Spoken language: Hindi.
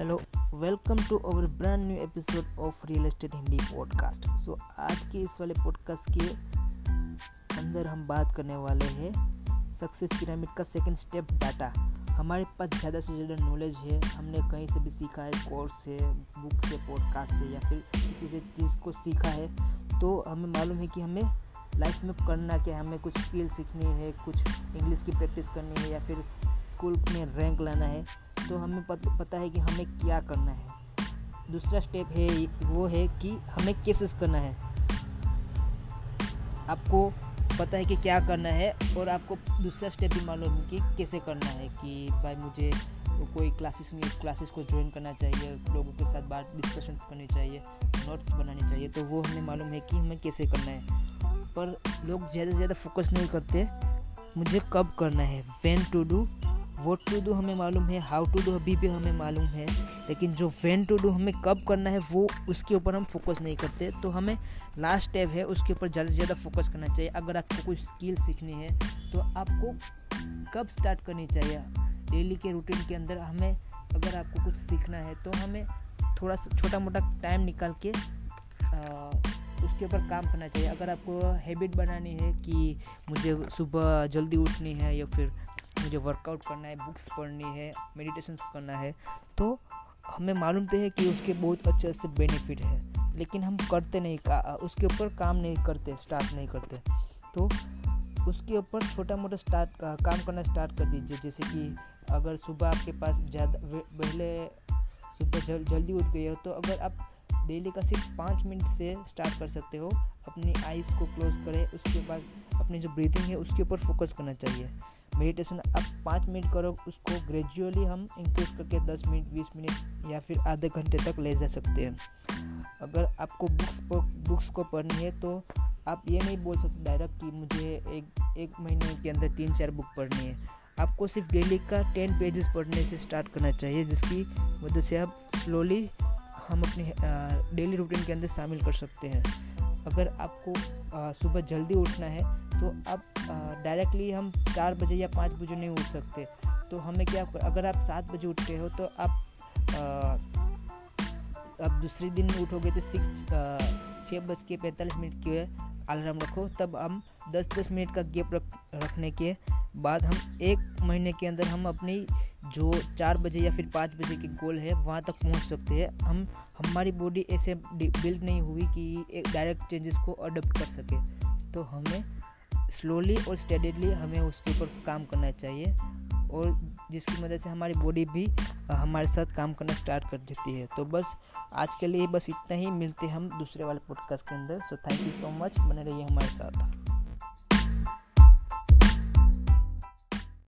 Hello welcome to our brand new episode of real estate Hindi podcast so आज के इस वाले पॉडकास्ट के अंदर हम बात करने वाले हैं सक्सेस पिरामिड का सेकंड स्टेप डाटा हमारे पास ज़्यादा से ज़्यादा नॉलेज है, हमने कहीं से भी सीखा है कोर्स से बुक से पॉडकास्ट से या फिर किसी से चीज़ को सीखा है तो हमें मालूम है कि हमें लाइफ में करना क्या है। हमें कुछ स्किल सीखनी है, कुछ इंग्लिश की प्रैक्टिस करनी है, या फिर स्कूल में रैंक लाना है। तो हमें पत, पता है कि हमें क्या करना है। दूसरा स्टेप है वो है कि हमें कैसे करना है। आपको पता है कि क्या करना है और आपको दूसरा स्टेप भी मालूम है कि कैसे करना है कि भाई मुझे कोई क्लासेस में क्लासेस को ज्वाइन करना चाहिए लोगों के साथ बात डिस्कशंस करनी चाहिए नोट्स बनानी चाहिए तो वो हमें मालूम है कि हमें कैसे करना है। पर लोग ज़्यादा से ज़्यादा फोकस नहीं करते मुझे कब करना है when to do what to do हमें मालूम है हाउ टू डू अभी भी हमें मालूम है लेकिन जो वैन टू डू हमें कब करना है वो उसके ऊपर हम फोकस नहीं करते। तो हमें लास्ट स्टेप है उसके ऊपर ज़्यादा से ज़्यादा फोकस करना चाहिए। अगर आपको कुछ स्किल सीखनी है तो आपको कब स्टार्ट करनी चाहिए? डेली के रूटीन के अंदर हमें अगर आपको कुछ सीखना है तो हमें थोड़ा सा छोटा मोटा टाइम निकाल के आ, उसके ऊपर काम करना चाहिए। अगर आपको हैबिट बनानी है कि मुझे सुबह जल्दी उठनी है या फिर मुझे वर्कआउट करना है बुक्स पढ़नी है मेडिटेशन करना है तो हमें मालूम तो है कि उसके बहुत अच्छे से बेनिफिट है लेकिन हम करते नहीं का उसके ऊपर काम नहीं करते स्टार्ट नहीं करते। तो उसके ऊपर छोटा मोटा स्टार्ट काम करना स्टार्ट कर दीजिए जैसे कि अगर सुबह आपके पास ज़्यादा पहले सुबह जल, जल्दी उठ गए हो तो अगर आप डेली का सिर्फ़ पाँच मिनट से स्टार्ट कर सकते हो अपनी आइज़ को क्लोज करें उसके बाद अपनी जो ब्रीथिंग है उसके ऊपर फोकस करना चाहिए। मेडिटेशन अब पाँच मिनट करो, उसको ग्रेजुअली हम इंक्रीज करके दस मिनट बीस मिनट या फिर आधे घंटे तक ले जा सकते हैं। अगर आपको बुक्स बुक्स को पढ़नी है तो आप ये नहीं बोल सकते डायरेक्ट कि मुझे एक एक महीने के अंदर तीन, चार बुक पढ़नी है। आपको सिर्फ़ डेली का टेन पेजेस पढ़ने से स्टार्ट करना चाहिए, जिसकी वजह से आप स्लोली हम अपने डेली रूटीन के अंदर शामिल कर सकते हैं। अगर आपको सुबह जल्दी उठना है तो आप डायरेक्टली हम चार बजे या पाँच बजे नहीं उठ सकते। तो हमें क्या अगर आप सात बजे उठते हो तो आप अब दूसरे दिन उठोगे तो सिक्स छः बज के पैंतालीस मिनट के अलार्म रखो। तब हम दस दस मिनट का गैप रख, रखने के बाद हम एक महीने के अंदर हम अपनी जो चार बजे या फिर पाँच बजे की गोल है, वहाँ तक पहुँच सकते हैं। हम, हमारी बॉडी ऐसे बिल्ड नहीं हुई कि एक डायरेक्ट चेंजेस को अडोप्ट कर सके। तो हमें स्लोली और स्टेडली हमें उसके ऊपर काम करना चाहिए और जिसकी मदद से हमारी बॉडी भी हमारे साथ काम करना स्टार्ट कर देती है। तो बस आज के लिए बस इतना ही। मिलते हम दूसरे वाले पॉडकास्ट के अंदर। So thank you so much बने रहिए हमारे साथ।